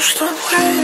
что твоя